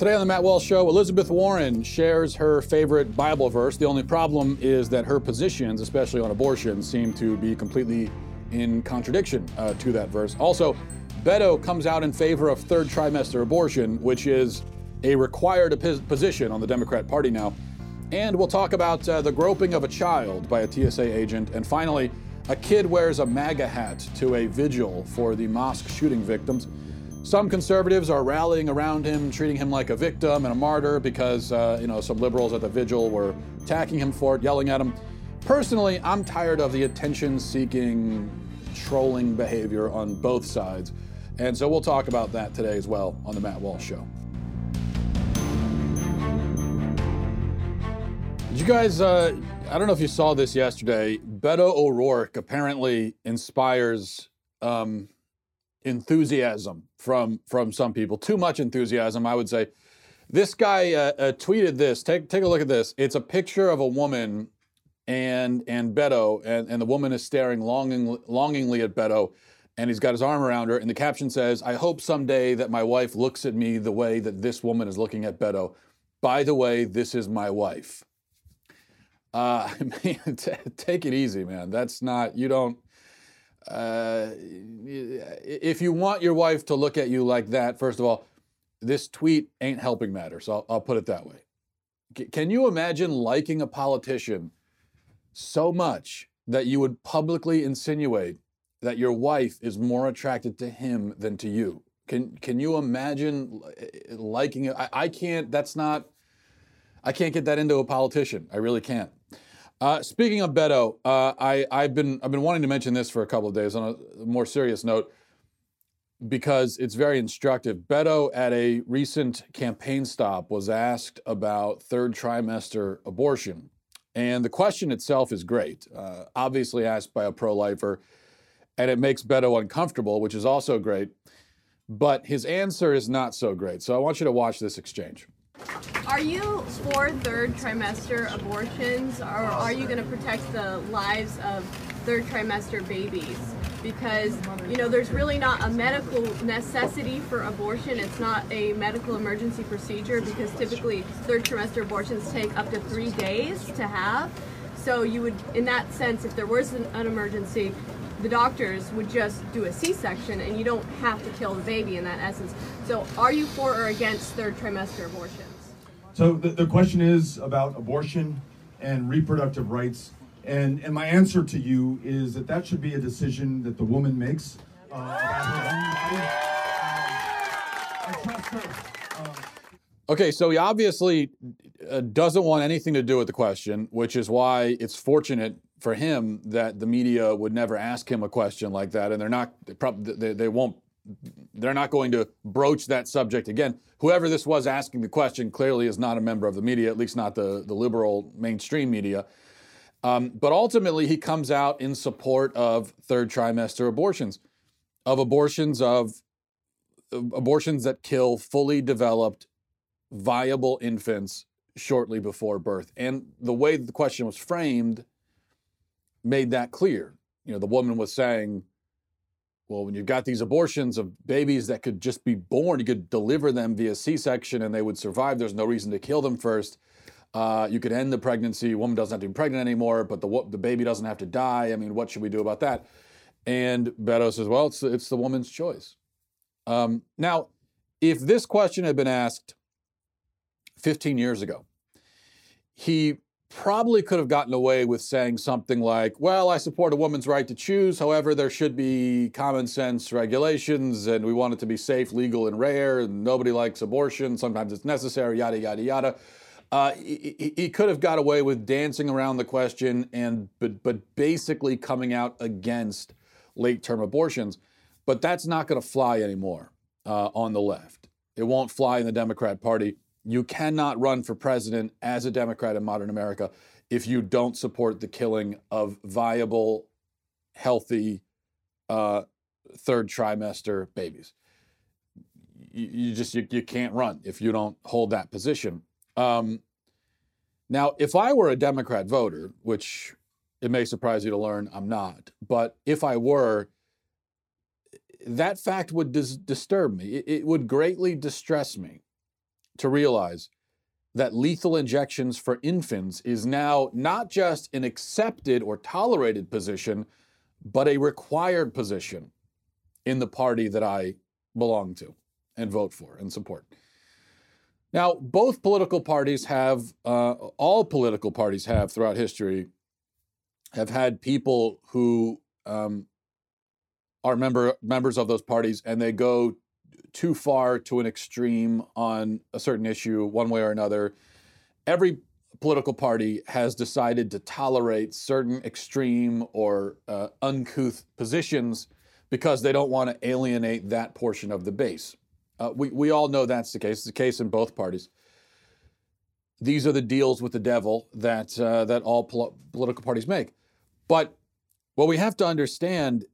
Today on the Matt Walsh Show, Elizabeth Warren shares her favorite Bible verse. The only problem is that her positions, especially on abortion, seem to be completely in contradiction uh, to that verse. Also, Beto comes out in favor of third trimester abortion, which is a required position on the Democrat Party now. And we'll talk about uh, the groping of a child by a TSA agent. And finally, a kid wears a MAGA hat to a vigil for the mosque shooting victims. Some conservatives are rallying around him, treating him like a victim and a martyr because, uh, you know, some liberals at the vigil were attacking him for it, yelling at him. Personally, I'm tired of the attention seeking, trolling behavior on both sides. And so we'll talk about that today as well on The Matt Walsh Show. Did you guys, uh, I don't know if you saw this yesterday, Beto O'Rourke apparently inspires um, enthusiasm from from some people. Too much enthusiasm, I would say. This guy uh, uh, tweeted this. Take take a look at this. It's a picture of a woman and and Beto, and, and the woman is staring longing, longingly at Beto, and he's got his arm around her. And the caption says, "I hope someday that my wife looks at me the way that this woman is looking at Beto. By the way, this is my wife." Uh, man, take it easy, man. That's not you don't uh, if you want your wife to look at you like that, first of all, this tweet ain't helping matters. I'll, I'll put it that way. C- can you imagine liking a politician so much that you would publicly insinuate that your wife is more attracted to him than to you? Can can you imagine liking it? I can't. That's not. I can't get that into a politician. I really can't. Uh, speaking of Beto, uh, I, have been I've been wanting to mention this for a couple of days on a more serious note because it's very instructive. Beto, at a recent campaign stop, was asked about third trimester abortion, and the question itself is great. Uh, obviously, asked by a pro-lifer, and it makes Beto uncomfortable, which is also great. But his answer is not so great. So I want you to watch this exchange. Are you for third trimester abortions, or are you going to protect the lives of third trimester babies? Because, you know, there's really not a medical necessity for abortion. It's not a medical emergency procedure because typically third trimester abortions take up to three days to have. So you would, in that sense, if there was an, an emergency, the doctors would just do a C-section and you don't have to kill the baby in that essence. So are you for or against third trimester abortions? So the, the question is about abortion and reproductive rights. And, and my answer to you is that that should be a decision that the woman makes uh, her. Uh, Okay, so he obviously uh, doesn't want anything to do with the question, which is why it's fortunate for him that the media would never ask him a question like that, and they're not they, they, they won't they're not going to broach that subject again. Whoever this was asking the question clearly is not a member of the media, at least not the the liberal mainstream media. Um, but ultimately, he comes out in support of third trimester abortions, of abortions of abortions that kill fully developed viable infants shortly before birth. And the way the question was framed made that clear. You know, the woman was saying, well, when you've got these abortions of babies that could just be born, you could deliver them via C section and they would survive. There's no reason to kill them first. Uh, you could end the pregnancy. Woman doesn't have to be pregnant anymore, but the, the baby doesn't have to die. I mean, what should we do about that? And Beto says, well, it's, it's the woman's choice. Um, now, if this question had been asked 15 years ago. He probably could have gotten away with saying something like, Well, I support a woman's right to choose. However, there should be common sense regulations, and we want it to be safe, legal, and rare. And nobody likes abortion. Sometimes it's necessary, yada, yada, yada. Uh, he, he, could have got away with dancing around the question and but but basically coming out against late term abortions. But that's not going to fly anymore uh, on the left. It won't fly in the Democrat Party. You cannot run for president as a Democrat in modern America if you don't support the killing of viable, healthy uh, third trimester babies. You, you just you, you, can't run if you don't hold that position. Um, now, if I were a Democrat voter, which it may surprise you to learn I'm not, but if I were, that fact would dis- disturb me. It, it would greatly distress me to realize that lethal injections for infants is now not just an accepted or tolerated position, but a required position in the party that I belong to and vote for and support. Now, both political parties have, uh, all political parties have throughout history, have had people who um, are member members of those parties, and they go too far to an extreme on a certain issue, one way or another. Every political party has decided to tolerate certain extreme or uh, uncouth positions because they don't want to alienate that portion of the base. Uh, we, we all know that's the case. It's the case in both parties. These are the deals with the devil that, uh, that all pol- political parties make. But what we have to understand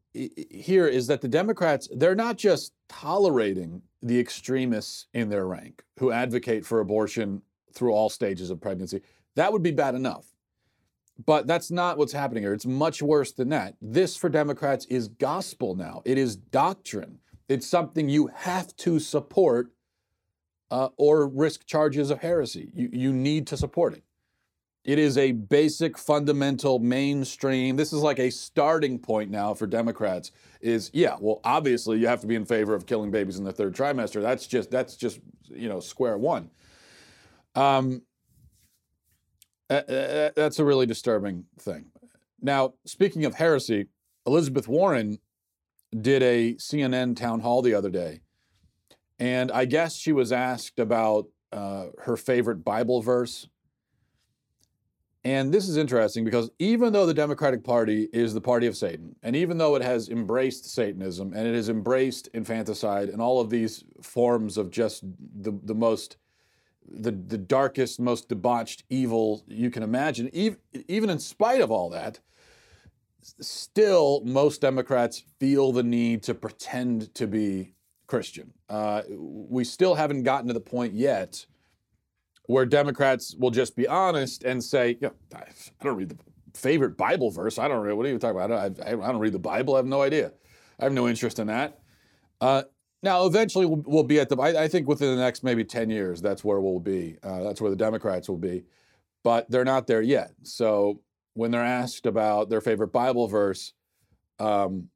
here is that the Democrats, they're not just tolerating the extremists in their rank who advocate for abortion through all stages of pregnancy. That would be bad enough. But that's not what's happening here. It's much worse than that. This, for Democrats, is gospel now. It is doctrine. It's something you have to support uh, or risk charges of heresy. You, you need to support it. It is a basic, fundamental, mainstream. This is like a starting point now for Democrats. Is yeah, well, obviously you have to be in favor of killing babies in the third trimester. That's just that's just you know square one. Um, that's a really disturbing thing. Now, speaking of heresy, Elizabeth Warren did a CNN town hall the other day, and I guess she was asked about uh, her favorite Bible verse and this is interesting because even though the Democratic Party is the party of Satan, and even though it has embraced Satanism and it has embraced infanticide and all of these forms of just the, the most, the, the darkest, most debauched evil you can imagine, even, even in spite of all that, still most Democrats feel the need to pretend to be Christian. Uh, we still haven't gotten to the point yet where Democrats will just be honest and say, yeah, I don't read the favorite Bible verse. I don't read. What are you talking about? I don't, I, I don't read the Bible. I have no idea. I have no interest in that. Uh, now, eventually, we'll, we'll, be at the. I, I, think within the next maybe ten years, that's where we'll be. Uh, that's where the Democrats will be, but they're not there yet. So when they're asked about their favorite Bible verse, um,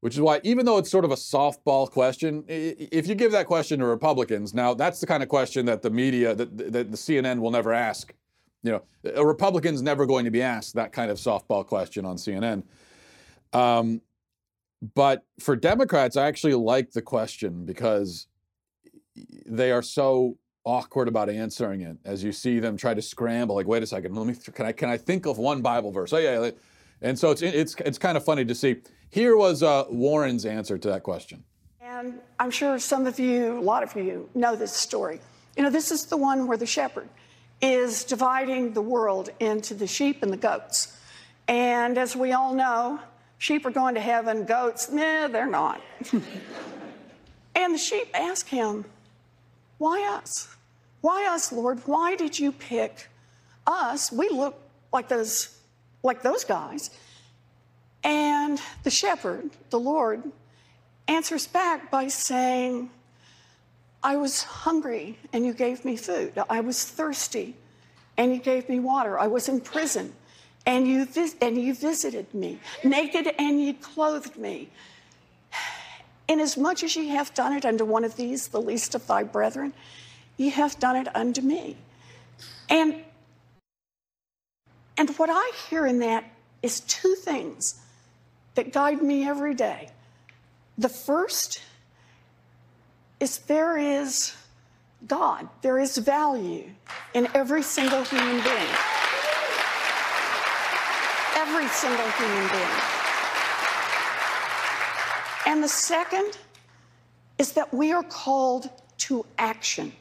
which is why, even though it's sort of a softball question, if you give that question to Republicans, now that's the kind of question that the media, that, that the CNN will never ask. You know, a Republican's never going to be asked that kind of softball question on CNN. Um, but for Democrats, I actually like the question because they are so awkward about answering it. As you see them try to scramble, like, wait a second, let me, can I, can I think of one Bible verse? Oh yeah, and so it's it's it's kind of funny to see. Here was uh, Warren's answer to that question. And I'm sure some of you, a lot of you, know this story. You know, this is the one where the shepherd is dividing the world into the sheep and the goats. And as we all know, sheep are going to heaven, goats, nah, they're not. and the sheep ask him, Why us? Why us, Lord? Why did you pick us? We look like those, like those guys. And the shepherd, the Lord, answers back by saying, I was hungry and you gave me food. I was thirsty and you gave me water. I was in prison and you, vis- and you visited me. Naked and you clothed me. Inasmuch as ye have done it unto one of these, the least of thy brethren, ye have done it unto me. And, and what I hear in that is two things that guide me every day. The first is there is God, there is value in every single human being. Every single human being. And the second is that we are called to action.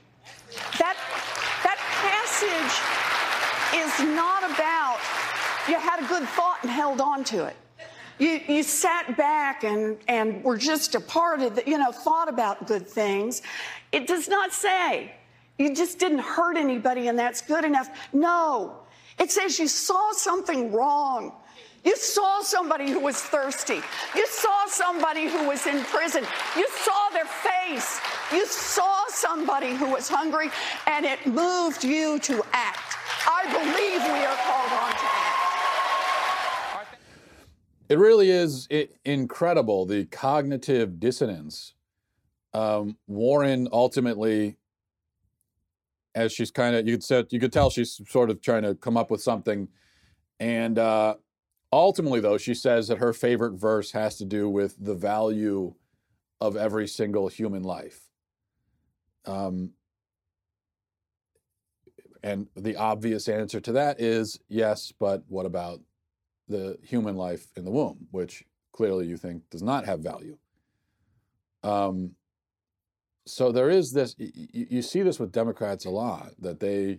That, that passage is not about you had a good thought and held on to it. You, you sat back and, and were just a part of you know, thought about good things. It does not say you just didn't hurt anybody and that's good enough. No, it says you saw something wrong. You saw somebody who was thirsty. You saw somebody who was in prison. You saw their face. You saw somebody who was hungry, and it moved you to. I believe we are called on to. It really is incredible the cognitive dissonance. Um, Warren ultimately, as she's kind of you could you could tell she's sort of trying to come up with something, and uh, Ultimately, though, she says that her favorite verse has to do with the value of every single human life. Um, and the obvious answer to that is yes, but what about the human life in the womb, which clearly you think does not have value? Um, so there is this, you, see this with Democrats a lot, that they,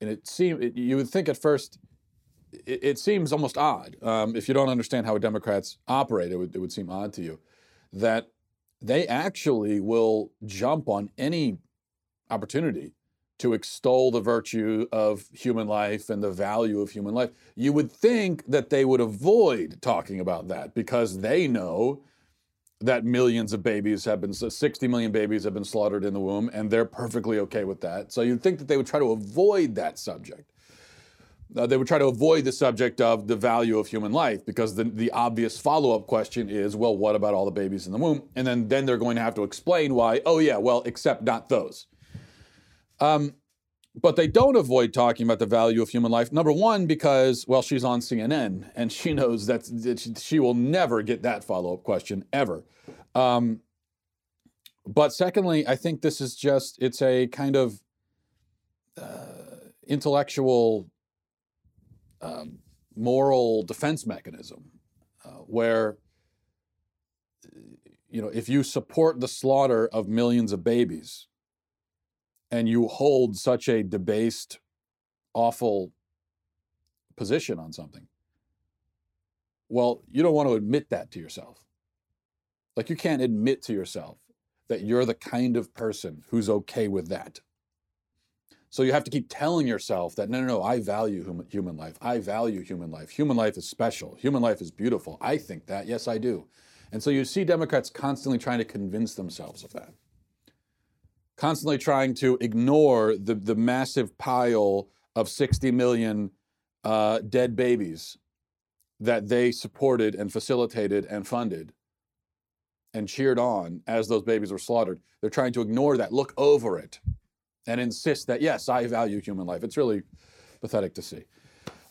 and it seems, you would think at first, it, it seems almost odd. Um, if you don't understand how Democrats operate, it would, it would seem odd to you that they actually will jump on any opportunity to extol the virtue of human life and the value of human life. You would think that they would avoid talking about that because they know that millions of babies have been 60 million babies have been slaughtered in the womb and they're perfectly okay with that. So you'd think that they would try to avoid that subject uh, they would try to avoid the subject of the value of human life because the, the obvious follow-up question is, well, what about all the babies in the womb? And then, then they're going to have to explain why, oh yeah, well, except not those. Um, but they don't avoid talking about the value of human life. Number one, because, well, she's on CNN and she knows that, that she will never get that follow-up question ever. Um, but secondly, I think this is just, it's a kind of uh, intellectual um, moral defense mechanism uh, where you know if you support the slaughter of millions of babies and you hold such a debased awful position on something well you don't want to admit that to yourself like you can't admit to yourself that you're the kind of person who's okay with that so you have to keep telling yourself that no, no, no, I value human life. I value human life. Human life is special. Human life is beautiful. I think that. Yes, I do. And so you see Democrats constantly trying to convince themselves of that, constantly trying to ignore the, the massive pile of 60 million uh, dead babies that they supported and facilitated and funded and cheered on as those babies were slaughtered. They're trying to ignore that, look over it and insist that, yes, I value human life. It's really pathetic to see.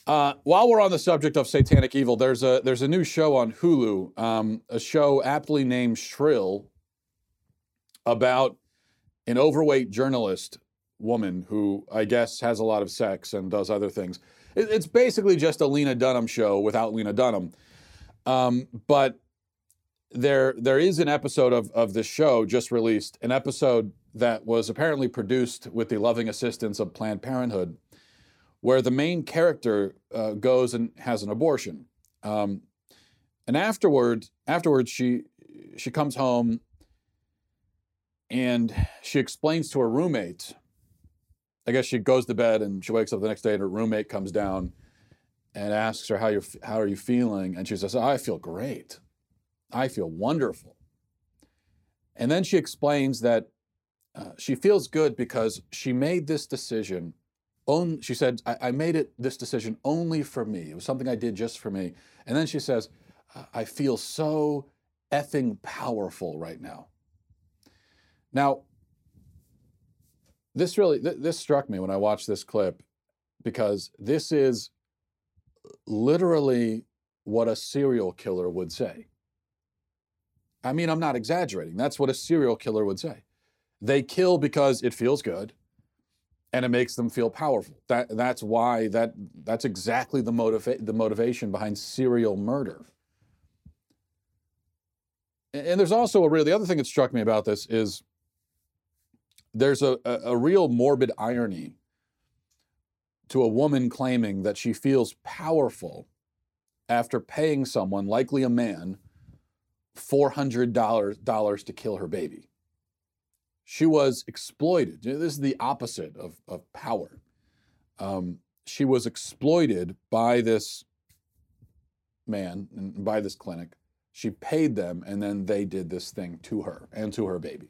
Uh, while we're on the subject of satanic evil, there's a there's a new show on Hulu, um, a show aptly named Shrill, about an overweight journalist woman who I guess has a lot of sex and does other things. It, it's basically just a Lena Dunham show without Lena Dunham, um, but there there is an episode of of this show just released, an episode that was apparently produced with the loving assistance of Planned Parenthood, where the main character uh, goes and has an abortion. Um, and afterward, afterwards, she she comes home and she explains to her roommate. I guess she goes to bed and she wakes up the next day, and her roommate comes down and asks her how you how are you feeling, and she says, "I feel great, I feel wonderful." And then she explains that uh, she feels good because she made this decision. On, she said, I, I made it this decision only for me. It was something I did just for me. And then she says, I feel so effing powerful right now. Now, this really th- this struck me when I watched this clip because this is literally what a serial killer would say. I mean, I'm not exaggerating. That's what a serial killer would say. They kill because it feels good and it makes them feel powerful. That, that's why that, that's exactly the, motiva- the motivation behind serial murder. And, and there's also a real, the other thing that struck me about this is there's a, a, a real morbid irony to a woman claiming that she feels powerful after paying someone, likely a man, $400 to kill her baby. She was exploited. This is the opposite of, of power. Um, she was exploited by this man and by this clinic. She paid them, and then they did this thing to her and to her baby.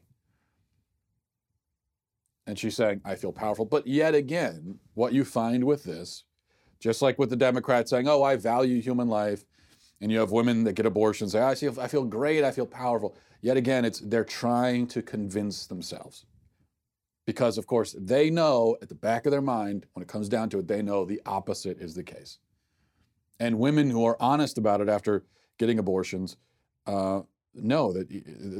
And she's saying, I feel powerful. But yet again, what you find with this, just like with the Democrats saying, oh, I value human life, and you have women that get abortions say, I feel, I feel great, I feel powerful. Yet again, it's they're trying to convince themselves. Because, of course, they know at the back of their mind, when it comes down to it, they know the opposite is the case. And women who are honest about it after getting abortions uh, know that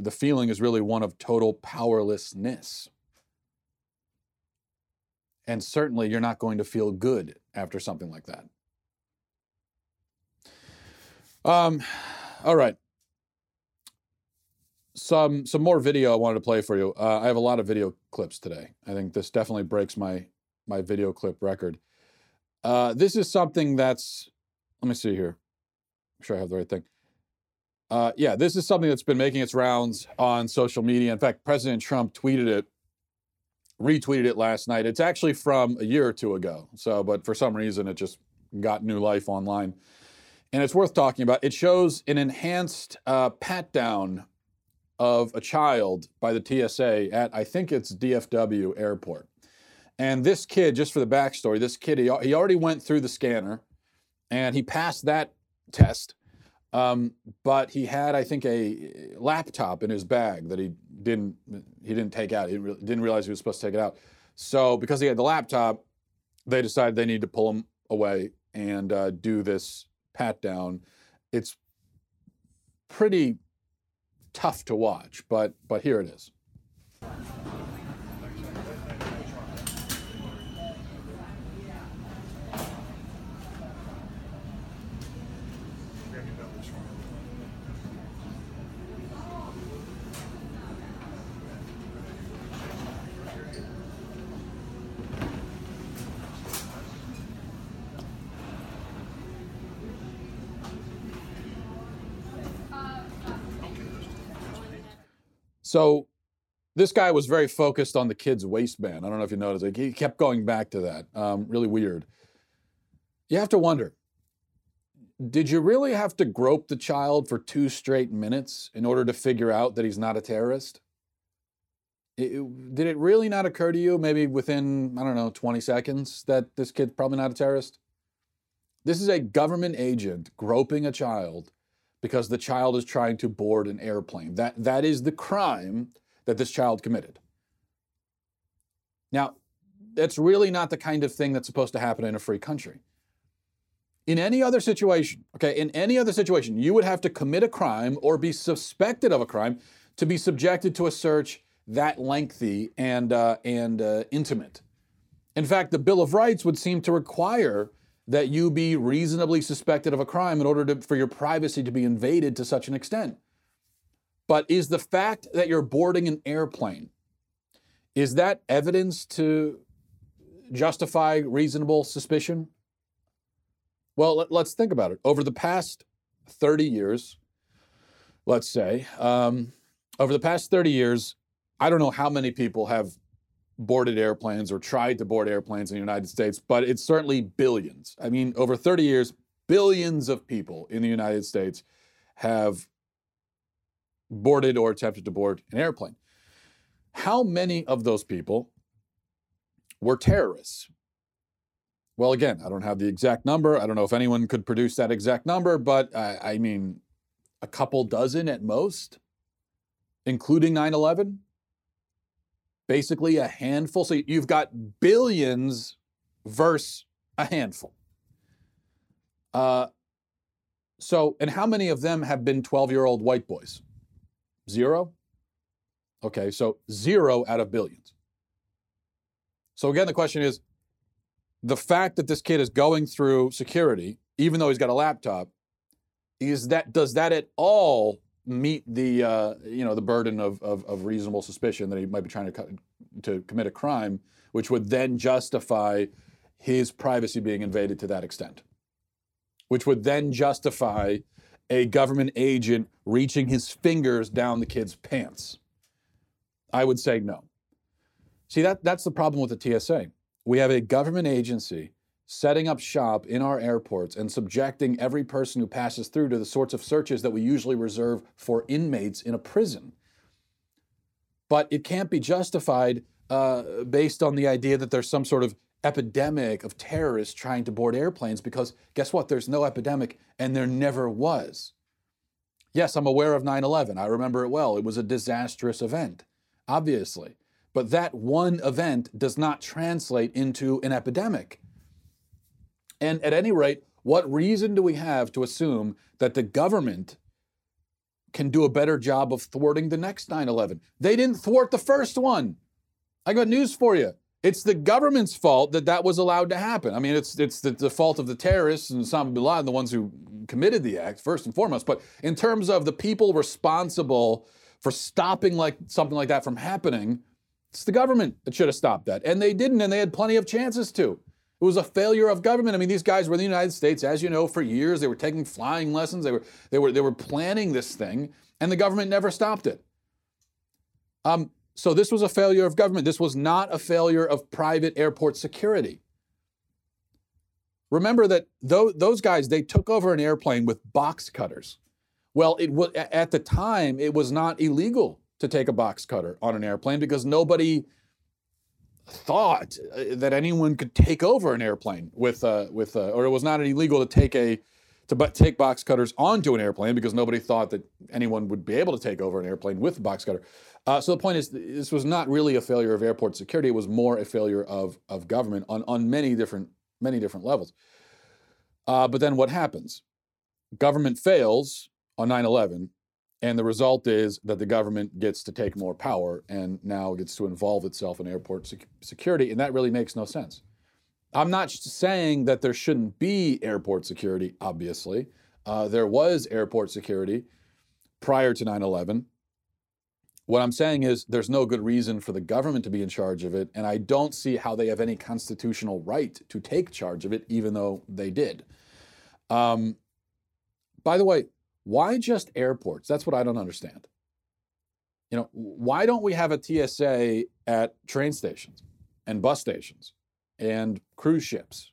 the feeling is really one of total powerlessness. And certainly, you're not going to feel good after something like that. Um, all right. Some some more video I wanted to play for you. Uh, I have a lot of video clips today. I think this definitely breaks my my video clip record. Uh, this is something that's. Let me see here. Make sure I have the right thing. Uh, yeah, this is something that's been making its rounds on social media. In fact, President Trump tweeted it, retweeted it last night. It's actually from a year or two ago. So, but for some reason, it just got new life online and it's worth talking about. It shows an enhanced uh, pat down of a child by the TSA at, I think it's DFW Airport. And this kid, just for the backstory, this kid, he, he already went through the scanner and he passed that test. Um, but he had, I think, a laptop in his bag that he didn't he didn't take out. He re- didn't realize he was supposed to take it out. So because he had the laptop, they decided they need to pull him away and uh, do this pat down. It's pretty tough to watch, but but here it is. So this guy was very focused on the kid's waistband. I don't know if you noticed. Like he kept going back to that. Um, really weird. You have to wonder did you really have to grope the child for two straight minutes in order to figure out that he's not a terrorist? It, it, did it really not occur to you, maybe within, I don't know, 20 seconds, that this kid's probably not a terrorist? This is a government agent groping a child because the child is trying to board an airplane. That, that is the crime that this child committed. Now, that's really not the kind of thing that's supposed to happen in a free country. In any other situation, okay, in any other situation, you would have to commit a crime or be suspected of a crime to be subjected to a search that lengthy and, uh, and uh, intimate. In fact, the Bill of Rights would seem to require that you be reasonably suspected of a crime in order to, for your privacy to be invaded to such an extent. But is the fact that you're boarding an airplane, is that evidence to justify reasonable suspicion? Well, let, us think about it. Over the past 30 years, let's say, um, over the past 30 years, I don't know how many people have boarded airplanes or tried to board airplanes in the United States, but it's certainly billions. I mean, over 30 years, billions of people in the United States have boarded or attempted to board an airplane. How many of those people were terrorists? Well, again, I don't have the exact number. I don't know if anyone could produce that exact number, but I, I mean, a couple dozen at most, including 9 11 basically a handful. So you've got billions versus a handful. Uh, so, and how many of them have been 12 year old white boys? Zero? Okay, so zero out of billions. So, again, the question is the fact that this kid is going through security, even though he's got a laptop, is that does that at all meet the uh, you know the burden of, of, of reasonable suspicion that he might be trying to to commit a crime, which would then justify his privacy being invaded to that extent, which would then justify a government agent reaching his fingers down the kid's pants. I would say no. See that that's the problem with the TSA. We have a government agency setting up shop in our airports and subjecting every person who passes through to the sorts of searches that we usually reserve for inmates in a prison. But it can't be justified uh, based on the idea that there's some sort of epidemic of terrorists trying to board airplanes because guess what? There's no epidemic and there never was. Yes, I'm aware of 9 11. I remember it well. It was a disastrous event, obviously. But that one event does not translate into an epidemic. And at any rate, what reason do we have to assume that the government can do a better job of thwarting the next 9 11? They didn't thwart the first one. I got news for you. It's the government's fault that that was allowed to happen. I mean, it's it's the, the fault of the terrorists and Osama bin Laden, the ones who committed the act first and foremost. But in terms of the people responsible for stopping like something like that from happening, it's the government that should have stopped that, and they didn't, and they had plenty of chances to. It was a failure of government. I mean, these guys were in the United States, as you know, for years. They were taking flying lessons. They were they were they were planning this thing, and the government never stopped it. Um, so this was a failure of government. This was not a failure of private airport security. Remember that those guys they took over an airplane with box cutters. Well, it was at the time it was not illegal to take a box cutter on an airplane because nobody thought uh, that anyone could take over an airplane with uh, with uh, or it was not illegal to take a to take box cutters onto an airplane because nobody thought that anyone would be able to take over an airplane with a box cutter. Uh, so the point is, this was not really a failure of airport security. It was more a failure of, of government on, on many different many different levels. Uh, but then what happens? Government fails on 9/11, and the result is that the government gets to take more power and now gets to involve itself in airport sec- security, and that really makes no sense. I'm not saying that there shouldn't be airport security. Obviously, uh, there was airport security prior to 9 11. What I'm saying is there's no good reason for the government to be in charge of it, and I don't see how they have any constitutional right to take charge of it, even though they did. Um, by the way, why just airports? That's what I don't understand. You know, why don't we have a TSA at train stations and bus stations and cruise ships,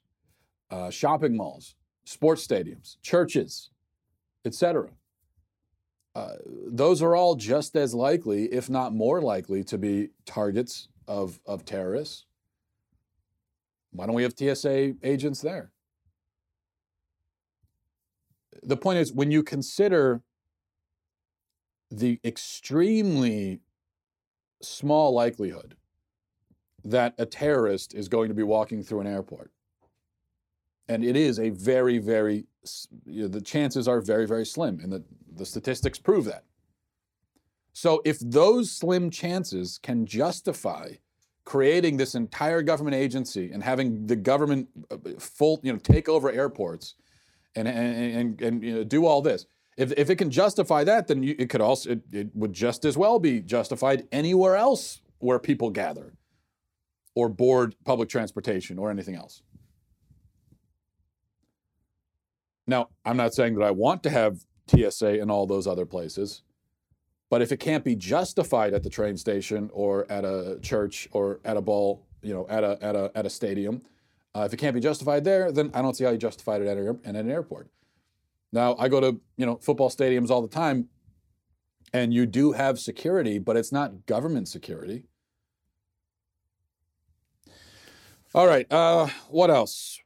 uh, shopping malls, sports stadiums, churches, etc.? Uh, those are all just as likely, if not more likely, to be targets of, of terrorists. Why don't we have TSA agents there? The point is, when you consider the extremely small likelihood that a terrorist is going to be walking through an airport, and it is a very, very, you know, the chances are very, very slim, and the, the statistics prove that. So if those slim chances can justify creating this entire government agency and having the government uh, full, you know, take over airports and and and, and you know, do all this, if, if it can justify that, then you, it could also it, it would just as well be justified anywhere else where people gather, or board public transportation or anything else. Now, I'm not saying that I want to have TSA in all those other places, but if it can't be justified at the train station or at a church or at a ball, you know, at a at a at a stadium, uh, if it can't be justified there, then I don't see how you justified it at an airport. Now, I go to you know football stadiums all the time, and you do have security, but it's not government security. All right, uh, what else?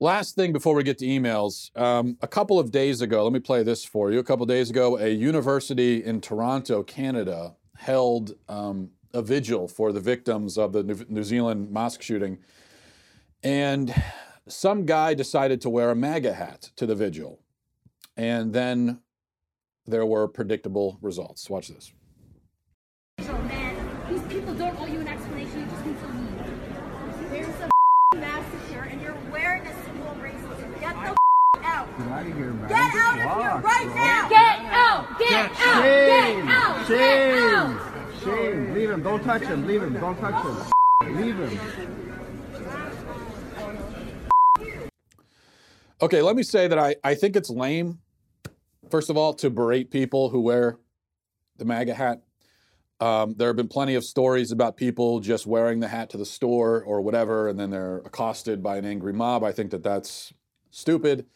Last thing before we get to emails, um, a couple of days ago, let me play this for you. A couple of days ago, a university in Toronto, Canada, held um, a vigil for the victims of the New Zealand mosque shooting. And some guy decided to wear a MAGA hat to the vigil. And then there were predictable results. Watch this. Man, these people don't owe you an explanation. You just need to leave. There's a massacre, and you're wearing a Get out of here, man. Get out of here right now! Get out! Get, Get out! shame! Get out! Shame! Get out! Shame! Leave him. Don't touch him. Leave him. Don't touch him. Leave him. Okay, let me say that I, I think it's lame, first of all, to berate people who wear the MAGA hat. Um, there have been plenty of stories about people just wearing the hat to the store or whatever, and then they're accosted by an angry mob. I think that that's stupid.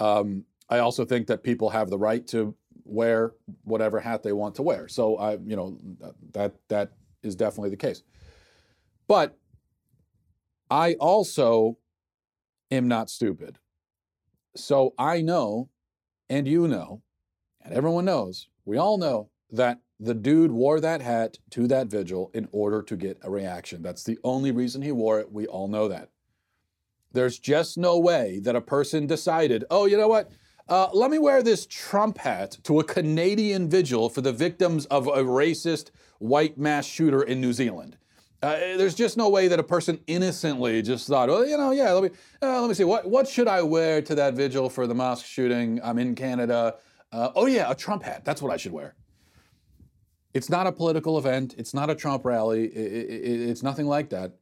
Um, I also think that people have the right to wear whatever hat they want to wear. So I, you know, that that is definitely the case. But I also am not stupid. So I know, and you know, and everyone knows, we all know that the dude wore that hat to that vigil in order to get a reaction. That's the only reason he wore it. We all know that. There's just no way that a person decided, oh, you know what? Uh, let me wear this Trump hat to a Canadian vigil for the victims of a racist white mass shooter in New Zealand. Uh, there's just no way that a person innocently just thought, well, you know, yeah, let me uh, let me see what what should I wear to that vigil for the mosque shooting? I'm in Canada. Uh, oh yeah, a Trump hat. That's what I should wear. It's not a political event. It's not a Trump rally. It, it, it's nothing like that.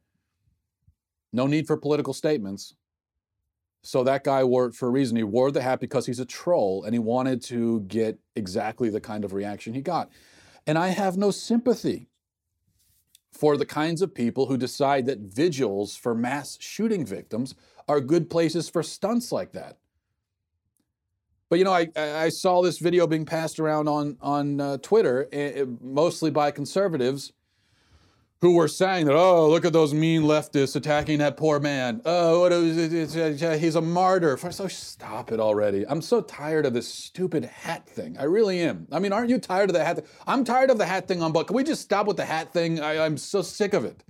No need for political statements. So that guy wore it for a reason. He wore the hat because he's a troll and he wanted to get exactly the kind of reaction he got. And I have no sympathy for the kinds of people who decide that vigils for mass shooting victims are good places for stunts like that. But you know, I, I saw this video being passed around on on uh, Twitter, uh, mostly by conservatives, who were saying that, oh, look at those mean leftists attacking that poor man. Oh, he's a martyr. Oh, stop it already. I'm so tired of this stupid hat thing. I really am. I mean, aren't you tired of the hat? Thing? I'm tired of the hat thing on both. Can we just stop with the hat thing? I, I'm so sick of it.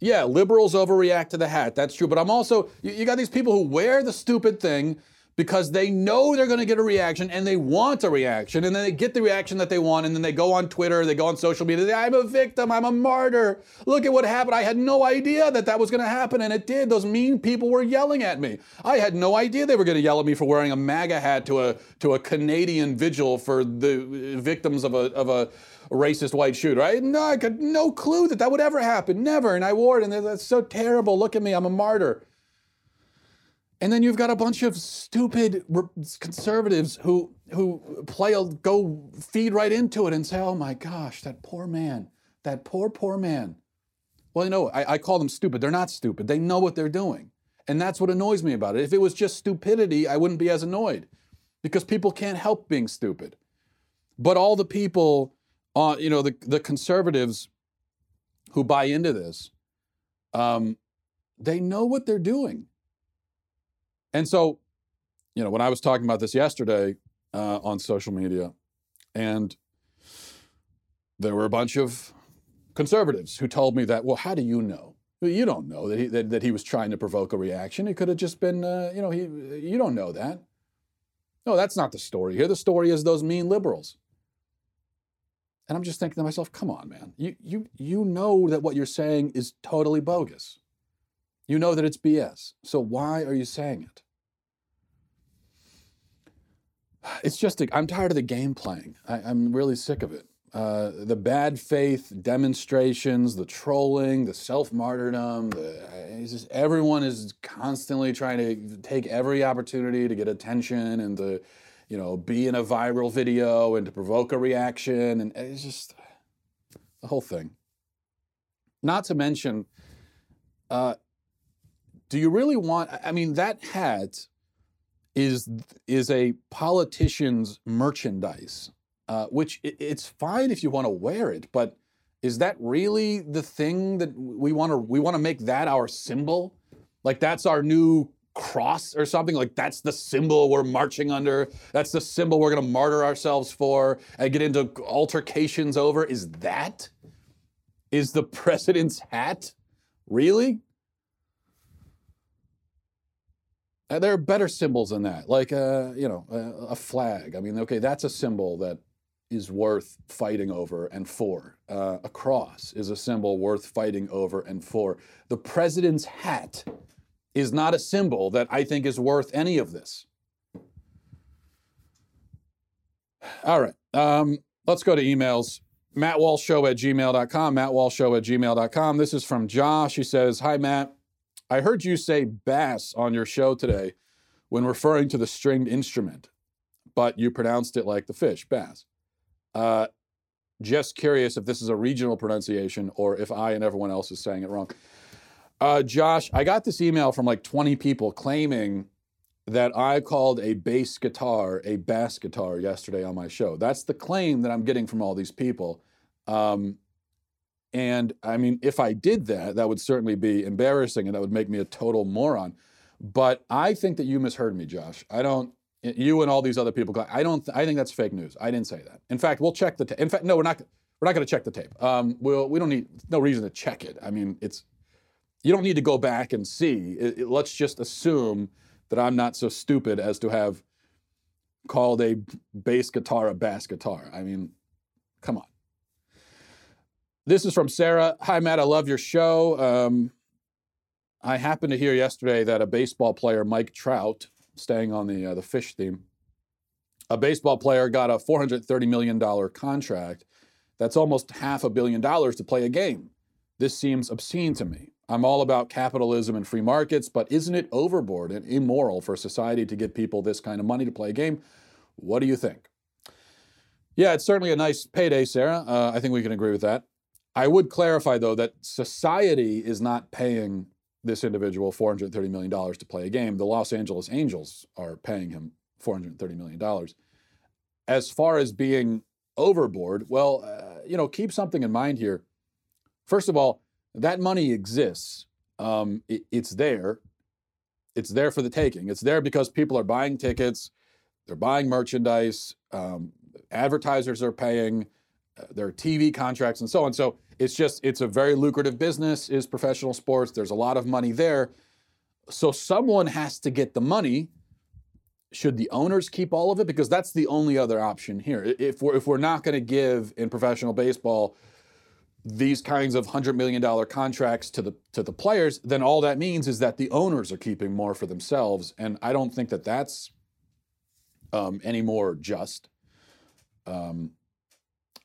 Yeah, liberals overreact to the hat. That's true. But I'm also, you, you got these people who wear the stupid thing because they know they're going to get a reaction and they want a reaction and then they get the reaction that they want and then they go on Twitter, they go on social media, they I'm a victim, I'm a martyr. Look at what happened. I had no idea that that was going to happen and it did. Those mean people were yelling at me. I had no idea they were going to yell at me for wearing a MAGA hat to a to a Canadian vigil for the uh, victims of a of a racist white shooter. I had no, I had no clue that that would ever happen. Never. And I wore it and that's so terrible. Look at me. I'm a martyr. And then you've got a bunch of stupid conservatives who who play a, go feed right into it and say, "Oh my gosh, that poor man, that poor poor man." Well, you know, I, I call them stupid. They're not stupid. They know what they're doing, and that's what annoys me about it. If it was just stupidity, I wouldn't be as annoyed, because people can't help being stupid. But all the people, uh, you know, the the conservatives who buy into this, um, they know what they're doing and so, you know, when I was talking about this yesterday uh, on social media, and there were a bunch of conservatives who told me that, well, how do you know? You don't know that he, that, that he was trying to provoke a reaction. It could have just been, uh, you know, he, you don't know that. No, that's not the story here. The story is those mean liberals. And I'm just thinking to myself, come on, man. You, you, you know that what you're saying is totally bogus. You know that it's BS. So why are you saying it? It's just, i am tired of the game playing. I, am really sick of it. Uh, the bad faith demonstrations, the trolling, the self martyrdom, just everyone is constantly trying to take every opportunity to get attention and to, you know, be in a viral video and to provoke a reaction. And it's just the whole thing. Not to mention, uh, do you really want? I mean, that hat is is a politician's merchandise, uh, which it, it's fine if you want to wear it, but is that really the thing that we want to we want to make that our symbol? Like that's our new cross or something? Like that's the symbol we're marching under? That's the symbol we're going to martyr ourselves for and get into altercations over? Is that is the president's hat really Uh, there are better symbols than that, like uh, you know a, a, flag. I mean, okay, that's a symbol that is worth fighting over and for. Uh, a cross is a symbol worth fighting over and for. The president's hat is not a symbol that I think is worth any of this. All right, um, let's go to emails. MattWalshShow at gmail.com. MattWalshShow at gmail.com. This is from Josh. He says, Hi, Matt. I heard you say bass on your show today when referring to the stringed instrument, but you pronounced it like the fish, bass. Uh, Just curious if this is a regional pronunciation or if I and everyone else is saying it wrong. Uh, Josh, I got this email from like 20 people claiming that I called a bass guitar a bass guitar yesterday on my show. That's the claim that I'm getting from all these people. Um, and I mean, if I did that, that would certainly be embarrassing and that would make me a total moron. But I think that you misheard me, Josh. I don't. You and all these other people. I don't. I think that's fake news. I didn't say that. In fact, we'll check the tape. In fact, no, we're not. We're not going to check the tape. Um, we'll. We don't need. No reason to check it. I mean, it's. You don't need to go back and see. It, it, let's just assume that I'm not so stupid as to have called a bass guitar a bass guitar. I mean, come on. This is from Sarah. Hi, Matt. I love your show. Um, I happened to hear yesterday that a baseball player, Mike Trout, staying on the uh, the fish theme, a baseball player got a 430 million dollar contract. That's almost half a billion dollars to play a game. This seems obscene to me. I'm all about capitalism and free markets, but isn't it overboard and immoral for society to give people this kind of money to play a game? What do you think? Yeah, it's certainly a nice payday, Sarah. Uh, I think we can agree with that. I would clarify, though, that society is not paying this individual $430 million to play a game. The Los Angeles Angels are paying him $430 million. As far as being overboard, well, uh, you know, keep something in mind here. First of all, that money exists. Um, it, it's there. It's there for the taking. It's there because people are buying tickets, they're buying merchandise, um, advertisers are paying, uh, there are TV contracts, and so on. So it's just it's a very lucrative business. Is professional sports? There's a lot of money there. So someone has to get the money. Should the owners keep all of it? Because that's the only other option here. If we're if we're not going to give in professional baseball these kinds of hundred million dollar contracts to the to the players, then all that means is that the owners are keeping more for themselves, and I don't think that that's um, any more just. Um,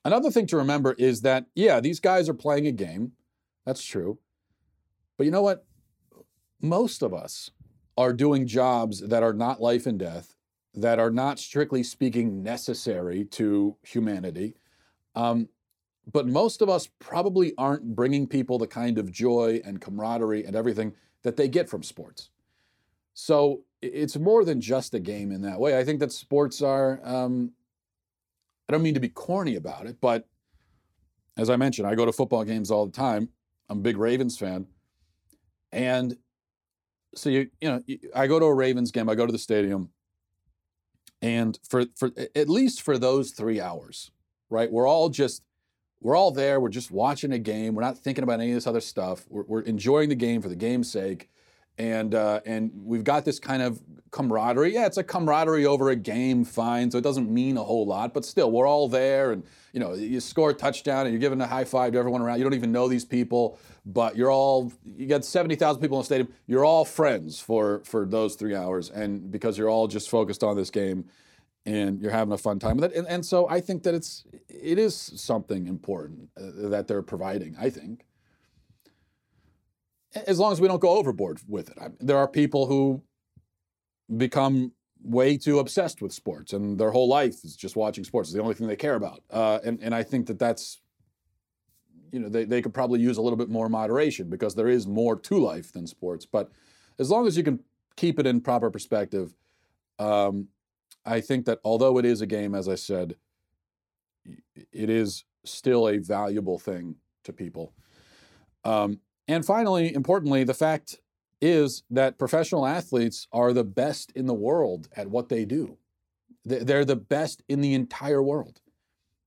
another thing to remember is that yeah, these guys are playing a game, that's true, but you know what? Most of us are doing jobs that are not life and death, that are not strictly speaking necessary to humanity. Um, but most of us probably aren't bringing people the kind of joy and camaraderie and everything that they get from sports. So it's more than just a game in that way. I think that sports are, um, I don't mean to be corny about it, but as I mentioned, I go to football games all the time. I'm a big Ravens fan. And so you you know I go to a Ravens game, I go to the stadium, and for for at least for those three hours, right? We're all just we're all there. We're just watching a game. We're not thinking about any of this other stuff. We're, we're enjoying the game for the game's sake, and uh, and we've got this kind of camaraderie. Yeah, it's a camaraderie over a game, fine. So it doesn't mean a whole lot, but still, we're all there. And you know, you score a touchdown, and you're giving a high five to everyone around. You don't even know these people, but you're all you got seventy thousand people in the stadium. You're all friends for for those three hours, and because you're all just focused on this game and you're having a fun time with it. And, and so I think that it's it is something important uh, that they're providing. I think, as long as we don't go overboard with it. I, there are people who become way too obsessed with sports, and their whole life is just watching sports. It's the only thing they care about. Uh, and and I think that that's you know they, they could probably use a little bit more moderation because there is more to life than sports. But as long as you can keep it in proper perspective. Um, I think that although it is a game, as I said, it is still a valuable thing to people. Um, and finally, importantly, the fact is that professional athletes are the best in the world at what they do. They're the best in the entire world.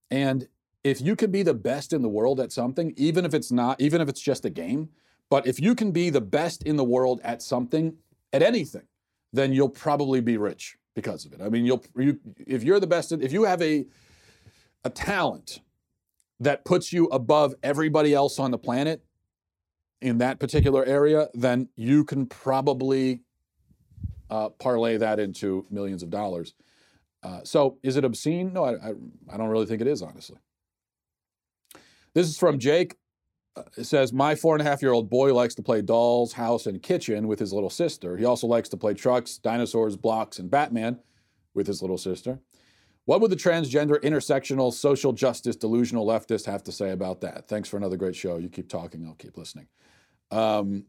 And if you can be the best in the world at something, even if it's not, even if it's just a game, but if you can be the best in the world at something, at anything, then you'll probably be rich because of it. I mean, you'll you, if you're the best, if you have a a talent that puts you above everybody else on the planet in that particular area, then you can probably uh, parlay that into millions of dollars. Uh, so, is it obscene? No, I, I, I don't really think it is, honestly. This is from Jake. Uh, it says, My four and a half year old boy likes to play dolls, house, and kitchen with his little sister. He also likes to play trucks, dinosaurs, blocks, and Batman with his little sister. What would the transgender, intersectional, social justice, delusional leftist have to say about that? Thanks for another great show. You keep talking, I'll keep listening. Um,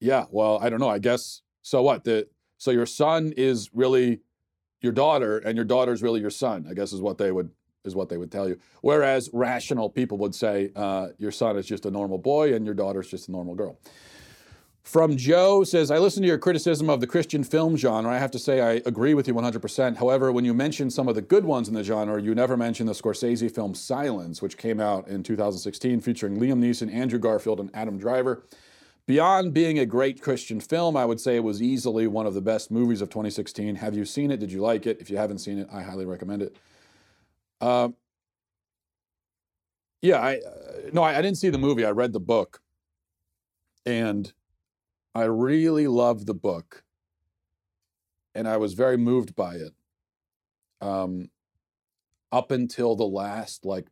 yeah, well, I don't know. I guess so. What the so your son is really your daughter, and your daughter is really your son. I guess is what they would is what they would tell you. Whereas rational people would say uh, your son is just a normal boy and your daughter is just a normal girl. From Joe says, I listen to your criticism of the Christian film genre. I have to say I agree with you 100%. However, when you mention some of the good ones in the genre, you never mention the Scorsese film Silence, which came out in 2016 featuring Liam Neeson, Andrew Garfield, and Adam Driver. Beyond being a great Christian film, I would say it was easily one of the best movies of 2016. Have you seen it? Did you like it? If you haven't seen it, I highly recommend it. Uh, yeah, I uh, no, I, I didn't see the movie. I read the book, and I really loved the book, and I was very moved by it. Um, up until the last like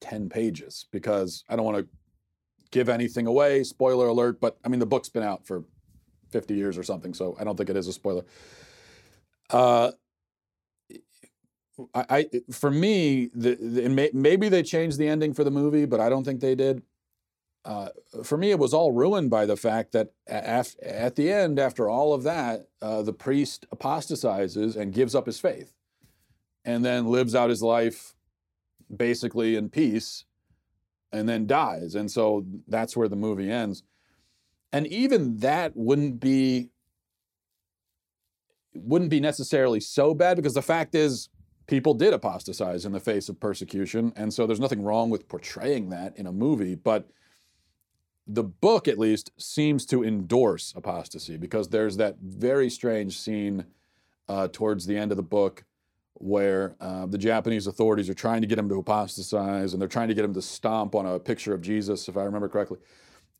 ten pages, because I don't want to give anything away. Spoiler alert! But I mean, the book's been out for fifty years or something, so I don't think it is a spoiler. Uh, I, I for me, the, the may, maybe they changed the ending for the movie, but I don't think they did. Uh, for me, it was all ruined by the fact that af- at the end, after all of that, uh, the priest apostatizes and gives up his faith, and then lives out his life basically in peace, and then dies. And so that's where the movie ends. And even that wouldn't be wouldn't be necessarily so bad because the fact is people did apostatize in the face of persecution. And so there's nothing wrong with portraying that in a movie. But the book, at least, seems to endorse apostasy because there's that very strange scene uh, towards the end of the book where uh, the Japanese authorities are trying to get him to apostatize and they're trying to get him to stomp on a picture of Jesus, if I remember correctly.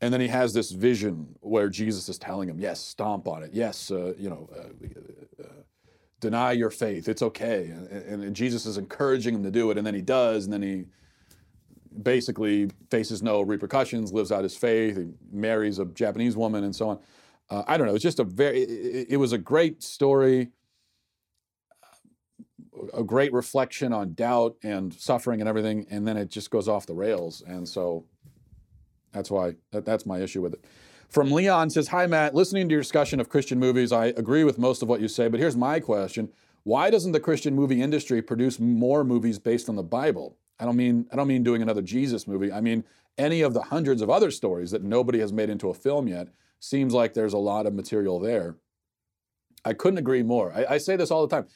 And then he has this vision where Jesus is telling him, "Yes, stomp on it. Yes, uh, you know, uh, uh, deny your faith. It's okay. And, and, Jesus is encouraging him to do it, and then he does, and then he basically faces no repercussions, lives out his faith, he marries a Japanese woman, and so on. Uh, I don't know. It's just a very. It, it, was a great story, a great reflection on doubt and suffering and everything, and then it just goes off the rails, and so that's why that, that's my issue with it. From Leon says, Hi, Matt. Listening to your discussion of Christian movies, I agree with most of what you say, but here's my question. Why doesn't the Christian movie industry produce more movies based on the Bible? I don't mean I don't mean doing another Jesus movie. I mean any of the hundreds of other stories that nobody has made into a film yet. Seems like there's a lot of material there. I couldn't agree more. I, I say this all the time.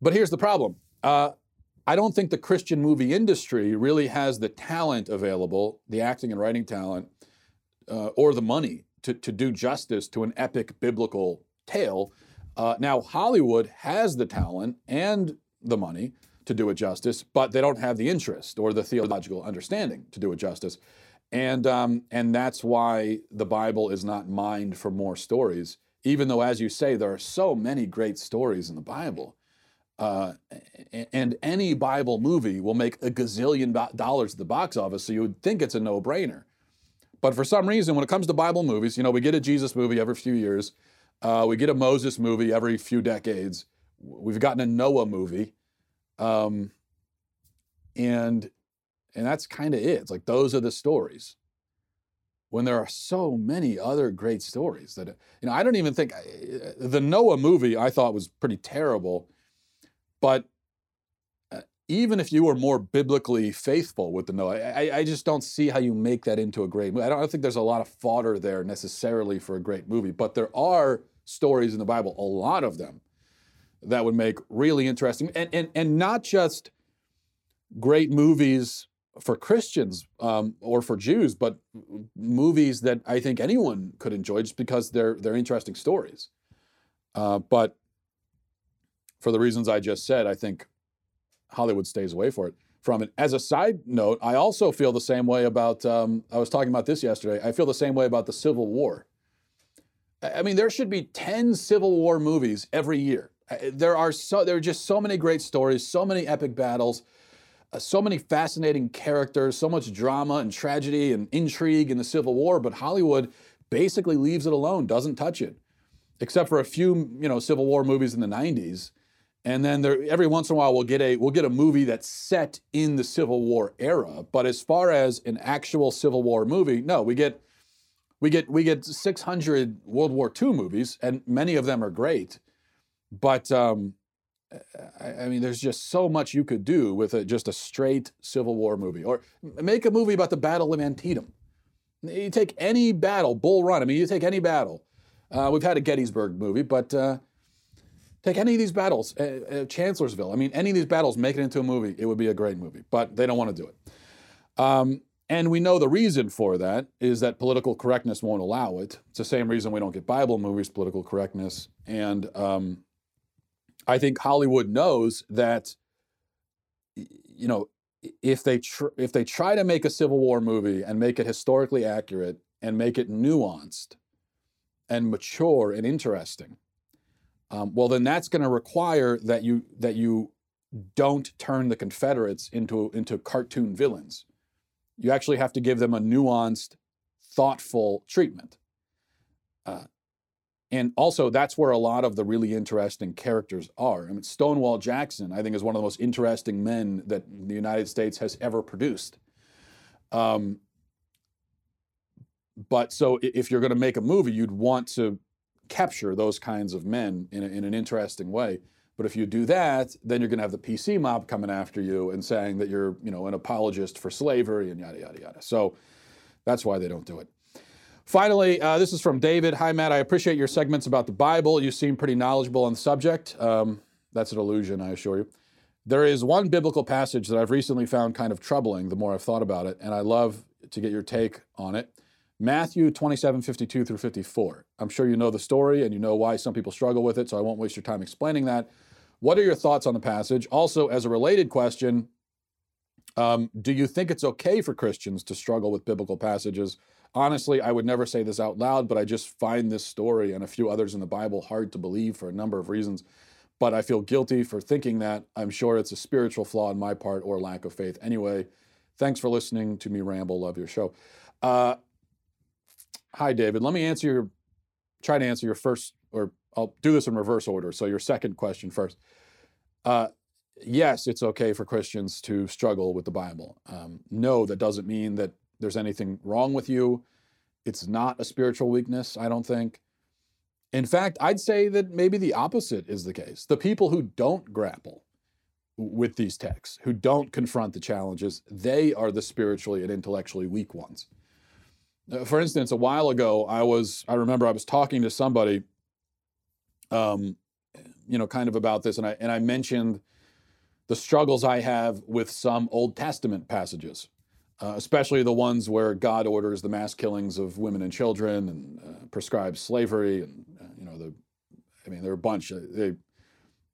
But here's the problem. Uh, I don't think the Christian movie industry really has the talent available, the acting and writing talent, uh, or the money to, to do justice to an epic biblical tale. Uh, now, Hollywood has the talent and the money to do it justice, but they don't have the interest or the theological understanding to do it justice. And, um, and that's why the Bible is not mined for more stories, even though, as you say, there are so many great stories in the Bible. Uh, and any Bible movie will make a gazillion dollars at the box office, so you would think it's a no brainer. But for some reason, when it comes to Bible movies, you know, we get a Jesus movie every few years, uh, we get a Moses movie every few decades, we've gotten a Noah movie, um, and and that's kind of it. It's like those are the stories. When there are so many other great stories that you know, I don't even think the Noah movie I thought was pretty terrible, but even if you were more biblically faithful with the Noah, I, I, just don't see how you make that into a great movie. I don't, I don't think there's a lot of fodder there necessarily for a great movie, but there are stories in the Bible, a lot of them, that would make really interesting and, and, and not just great movies for Christians um, or for Jews, but movies that I think anyone could enjoy just because they're they're interesting stories. Uh, but for the reasons I just said, I think Hollywood stays away for it from it. As a side note, I also feel the same way about. Um, I was talking about this yesterday. I feel the same way about the Civil War. I mean, there should be ten Civil War movies every year. There are so there are just so many great stories, so many epic battles, uh, so many fascinating characters, so much drama and tragedy and intrigue in the Civil War. But Hollywood basically leaves it alone, doesn't touch it, except for a few, you know, Civil War movies in the '90s And then there, every once in a while we'll get a we'll get a movie that's set in the Civil War era. But as far as an actual Civil War movie, no, we get we get we get 600 World War II movies, and many of them are great. But um, I, I mean, there's just so much you could do with a, just a straight Civil War movie, or make a movie about the Battle of Antietam. You take any battle, Bull Run. I mean, you take any battle. Uh, we've had a Gettysburg movie, but uh, take any of these battles, uh, uh, Chancellorsville. I mean, any of these battles, make it into a movie. It would be a great movie, but they don't want to do it. Um, and we know the reason for that is that political correctness won't allow it. It's the same reason we don't get Bible movies, political correctness. And um, I think Hollywood knows that, you know, if they tr- if they try to make a Civil War movie and make it historically accurate and make it nuanced and mature and interesting, um, well, then that's going to require that you that you don't turn the Confederates into into cartoon villains. You actually have to give them a nuanced, thoughtful treatment. Uh, and also, that's where a lot of the really interesting characters are. I mean, Stonewall Jackson, I think, is one of the most interesting men that the United States has ever produced. Um, but so, if you're going to make a movie, you'd want to capture those kinds of men in, a, in an interesting way. But if you do that, then you're going to have the PC mob coming after you and saying that you're, you know, an apologist for slavery and yada yada yada. So that's why they don't do it. Finally, uh, this is from David. Hi, Matt. I appreciate your segments about the Bible. You seem pretty knowledgeable on the subject. Um, that's an illusion, I assure you. There is one biblical passage that I've recently found kind of troubling the more I've thought about it, and I love to get your take on it. Matthew 27, 52 through 54. I'm sure you know the story and you know why some people struggle with it, so I won't waste your time explaining that. What are your thoughts on the passage? Also, as a related question, um, do you think it's okay for Christians to struggle with biblical passages? Honestly, I would never say this out loud, but I just find this story and a few others in the Bible hard to believe for a number of reasons. But I feel guilty for thinking that. I'm sure it's a spiritual flaw on my part or lack of faith. Anyway, thanks for listening to me ramble. Love your show. Uh, hi, David. Let me answer your, try to answer your first, or I'll do this in reverse order. So your second question first. Uh, yes, it's okay for Christians to struggle with the Bible. Um, no, that doesn't mean that there's anything wrong with you. It's not a spiritual weakness, I don't think. In fact, I'd say that maybe the opposite is the case. The people who don't grapple with these texts, who don't confront the challenges, they are the spiritually and intellectually weak ones. Uh, for instance, a while ago, I was, I remember I was talking to somebody, um, you know, kind of about this, and I, and I mentioned the struggles I have with some Old Testament passages uh, especially the ones where God orders the mass killings of women and children and uh, prescribes slavery. And, uh, you know, the, I mean, there are a bunch. Uh, they,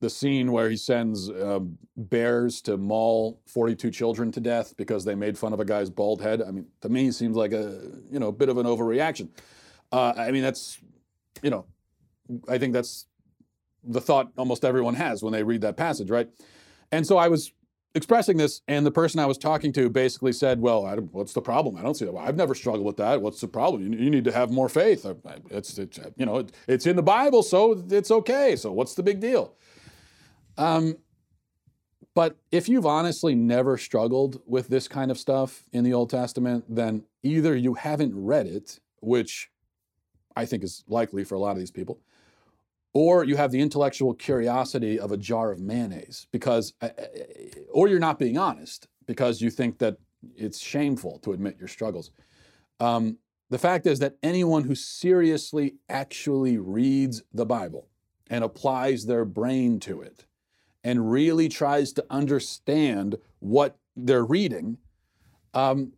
the scene where he sends um, bears to maul 42 children to death because they made fun of a guy's bald head. I mean, to me, seems like a, you know, bit of an overreaction. Uh, I mean, that's, you know, I think that's the thought almost everyone has when they read that passage, right? And so I was expressing this, and the person I was talking to basically said, "Well, what's the problem? I don't see that. Well, I've never struggled with that. What's the problem? You, you need to have more faith. It's, it's you know it, it's in the Bible, so it's okay. So what's the big deal?" Um, but if you've honestly never struggled with this kind of stuff in the Old Testament, then either you haven't read it, which I think is likely for a lot of these people, or you have the intellectual curiosity of a jar of mayonnaise because uh, uh, or you're not being honest because you think that it's shameful to admit your struggles. Um, the fact is that anyone who seriously actually reads the bible and applies their brain to it and really tries to understand what they're reading um,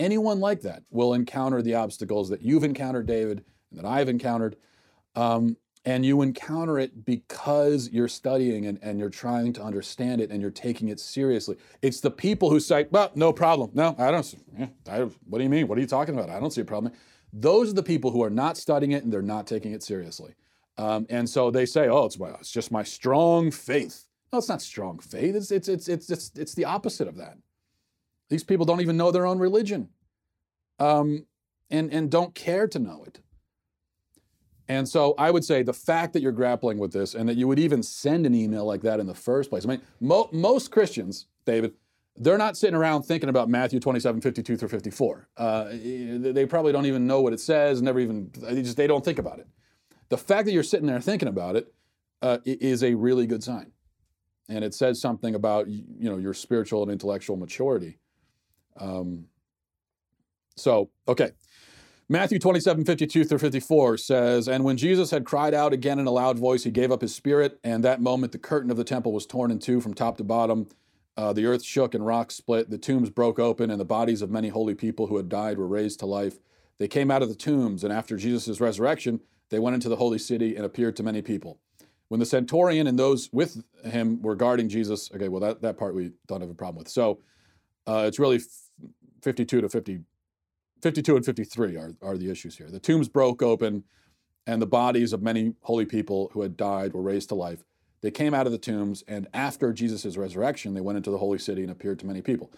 anyone like that will encounter the obstacles that you've encountered david and that i've encountered. Um, and you encounter it because you're studying and, and you're trying to understand it and you're taking it seriously. It's the people who say, well, no problem. No, I don't. I, what do you mean? What are you talking about? I don't see a problem. Those are the people who are not studying it and they're not taking it seriously. Um, and so they say, oh, it's, well, it's just my strong faith. No, it's not strong faith. It's, it's, it's, it's, it's, it's the opposite of that. These people don't even know their own religion um, and, and don't care to know it. And so I would say the fact that you're grappling with this and that you would even send an email like that in the first place. I mean, mo- most Christians, David, they're not sitting around thinking about Matthew 27, 52 through 54. Uh, they probably don't even know what it says, never even, they just, they don't think about it. The fact that you're sitting there thinking about it uh, is a really good sign. And it says something about, you know, your spiritual and intellectual maturity. Um, so, okay. Matthew 27, 52 through 54 says, And when Jesus had cried out again in a loud voice, he gave up his spirit, and that moment the curtain of the temple was torn in two from top to bottom. Uh, the earth shook and rocks split, the tombs broke open, and the bodies of many holy people who had died were raised to life. They came out of the tombs, and after Jesus' resurrection, they went into the holy city and appeared to many people. When the centurion and those with him were guarding Jesus, okay, well, that, that part we don't have a problem with. So uh, it's really 52 to 50, 52 and 53 are, are the issues here. The tombs broke open, and the bodies of many holy people who had died were raised to life. They came out of the tombs, and after Jesus' resurrection, they went into the holy city and appeared to many people.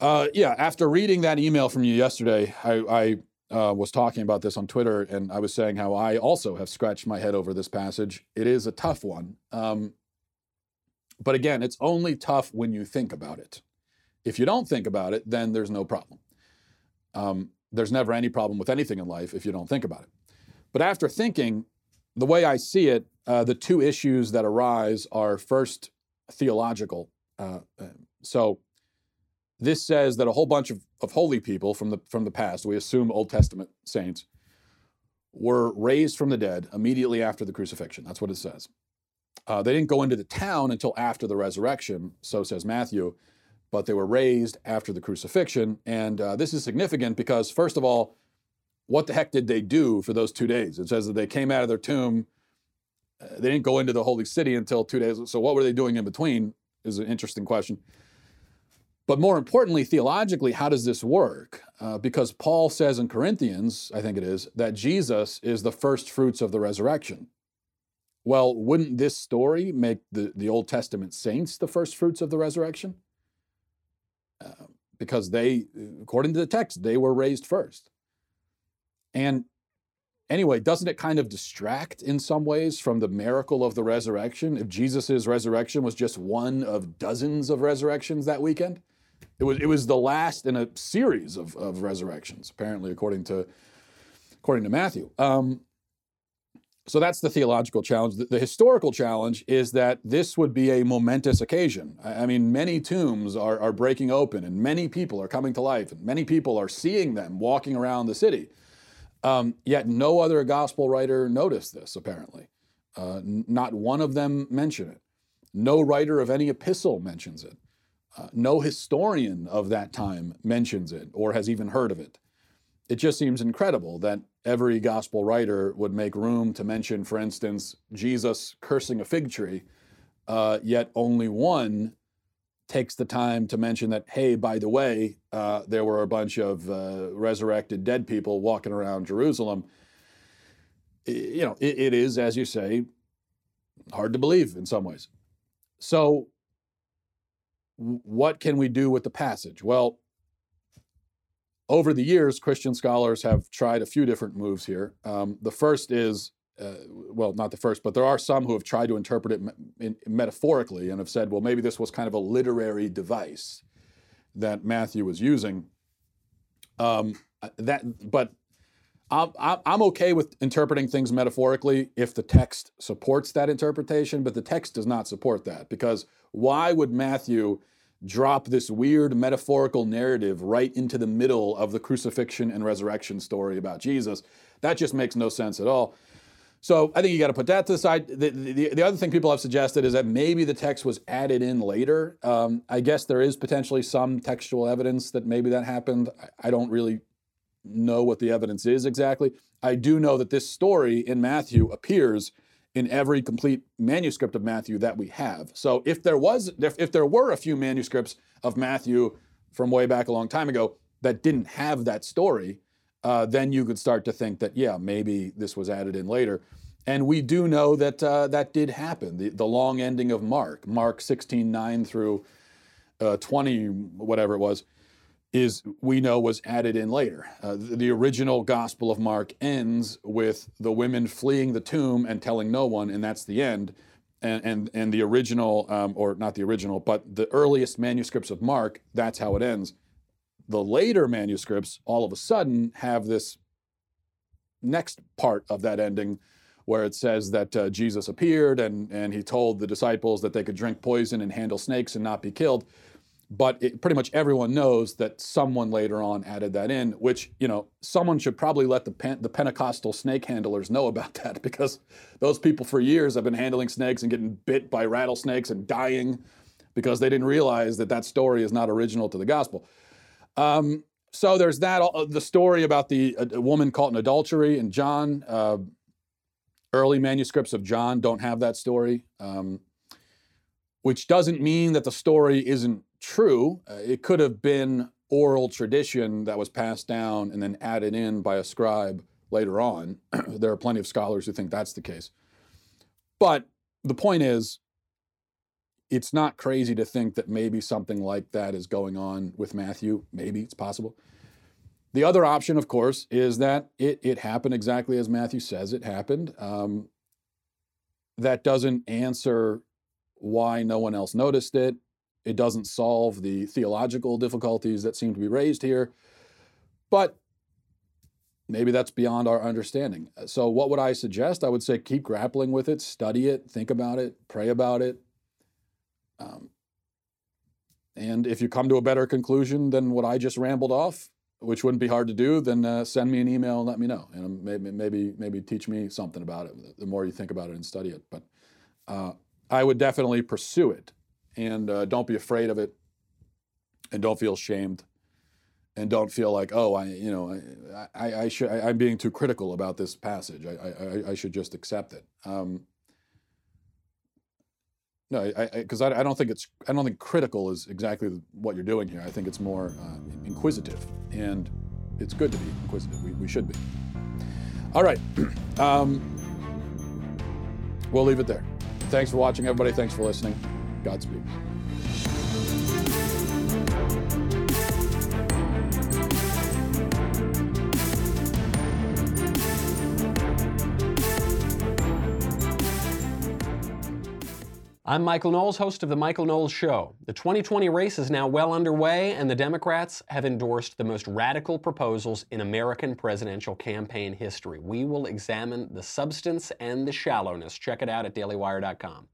Uh, yeah, after reading that email from you yesterday, I, I uh, was talking about this on Twitter, and I was saying how I also have scratched my head over this passage. It is a tough one. Um, but again, it's only tough when you think about it. If you don't think about it, then there's no problem. Um, there's never any problem with anything in life if you don't think about it. But after thinking, the way I see it, uh, the two issues that arise are first theological. Uh, uh, so this says that a whole bunch of, of holy people from the from the past, we assume Old Testament saints, were raised from the dead immediately after the crucifixion. That's what it says. Uh, they didn't go into the town until after the resurrection, so says Matthew but they were raised after the crucifixion. And uh, this is significant because, first of all, what the heck did they do for those two days? It says that they came out of their tomb. Uh, they didn't go into the holy city until two days. So, what were they doing in between? Is an interesting question. But more importantly, theologically, how does this work? Uh, because Paul says in Corinthians, I think it is, that Jesus is the first fruits of the resurrection. Well, wouldn't this story make the, the Old Testament saints the first fruits of the resurrection? Because they, according to the text, they were raised first. And anyway, doesn't it kind of distract in some ways from the miracle of the resurrection? If Jesus' resurrection was just one of dozens of resurrections that weekend, it was, it was the last in a series of, of resurrections, apparently, according to, according to Matthew. Um, so that's the theological challenge. The, the, historical challenge is that this would be a momentous occasion. I, I mean, many tombs are, are breaking open and many people are coming to life and many people are seeing them walking around the city. Um, yet no other gospel writer noticed this, apparently. Uh, n- not one of them mention it. No writer of any epistle mentions it. Uh, no historian of that time mentions it or has even heard of it. It just seems incredible that every gospel writer would make room to mention, for instance, Jesus cursing a fig tree, uh, yet only one takes the time to mention that, hey, by the way, uh, there were a bunch of uh, resurrected dead people walking around Jerusalem. You know, it, it is, as you say, hard to believe in some ways. So, what can we do with the passage? Well, over the years, Christian scholars have tried a few different moves here. Um, the first is, uh, well, not the first, but there are some who have tried to interpret it me- in, metaphorically and have said, well, maybe this was kind of a literary device that Matthew was using. Um, that, but I'm, I'm okay with interpreting things metaphorically if the text supports that interpretation, but the text does not support that because why would Matthew drop this weird metaphorical narrative right into the middle of the crucifixion and resurrection story about Jesus. That just makes no sense at all. So I think you got to put that to the side. The, the, the, other thing people have suggested is that maybe the text was added in later. Um, I guess there is potentially some textual evidence that maybe that happened. I, I don't really know what the evidence is exactly. I do know that this story in Matthew appears in every complete manuscript of Matthew that we have. So if there was if if there were a few manuscripts of Matthew from way back a long time ago that didn't have that story, uh, then you could start to think that yeah, maybe this was added in later. And we do know that uh, that did happen. The, the long ending of Mark, Mark 16, 9 through uh, 20, whatever it was, is we know was added in later. Uh, the, the original Gospel of Mark ends with the women fleeing the tomb and telling no one, and that's the end. And and and the original, um, or not the original, but the earliest manuscripts of Mark, that's how it ends. The later manuscripts, all of a sudden, have this next part of that ending where it says that uh, Jesus appeared and, and he told the disciples that they could drink poison and handle snakes and not be killed. But it, pretty much everyone knows that someone later on added that in, which, you know, someone should probably let the, Pen- the Pentecostal snake handlers know about that because those people for years have been handling snakes and getting bit by rattlesnakes and dying because they didn't realize that that story is not original to the gospel. Um, so there's that. Uh, the story about the a, woman caught in adultery and John. Uh, early manuscripts of John don't have that story, um, which doesn't mean that the story isn't true. Uh, it could have been oral tradition that was passed down and then added in by a scribe later on. there are plenty of scholars who think that's the case. But the point is, it's not crazy to think that maybe something like that is going on with Matthew. Maybe it's possible. The other option, of course, is that it, it happened exactly as Matthew says it happened. Um, that doesn't answer why no one else noticed it. It doesn't solve the theological difficulties that seem to be raised here. But maybe that's beyond our understanding. So, what would I suggest? I would say keep grappling with it, study it, think about it, pray about it, um, and if you come to a better conclusion than what I just rambled off, which wouldn't be hard to do, then uh, send me an email and let me know, and maybe maybe maybe teach me something about it. The more you think about it and study it, but uh, I would definitely pursue it, and uh, don't be afraid of it, and don't feel shamed, and don't feel like oh I you know I I, I should I, am being too critical about this passage. I I, I should just accept it. Um, no, because I, I, I, don't think it's I don't think critical is exactly what you're doing here. I think it's more uh, inquisitive, and it's good to be inquisitive. We, we should be. All right, um, we'll leave it there. Thanks for watching, everybody. Thanks for listening. Godspeed. I'm Michael Knowles, host of The Michael Knowles Show. The 2020 race is now well underway, and the Democrats have endorsed the most radical proposals in American presidential campaign history. We will examine the substance and the shallowness. Check it out at dailywire.com.